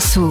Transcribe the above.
Solo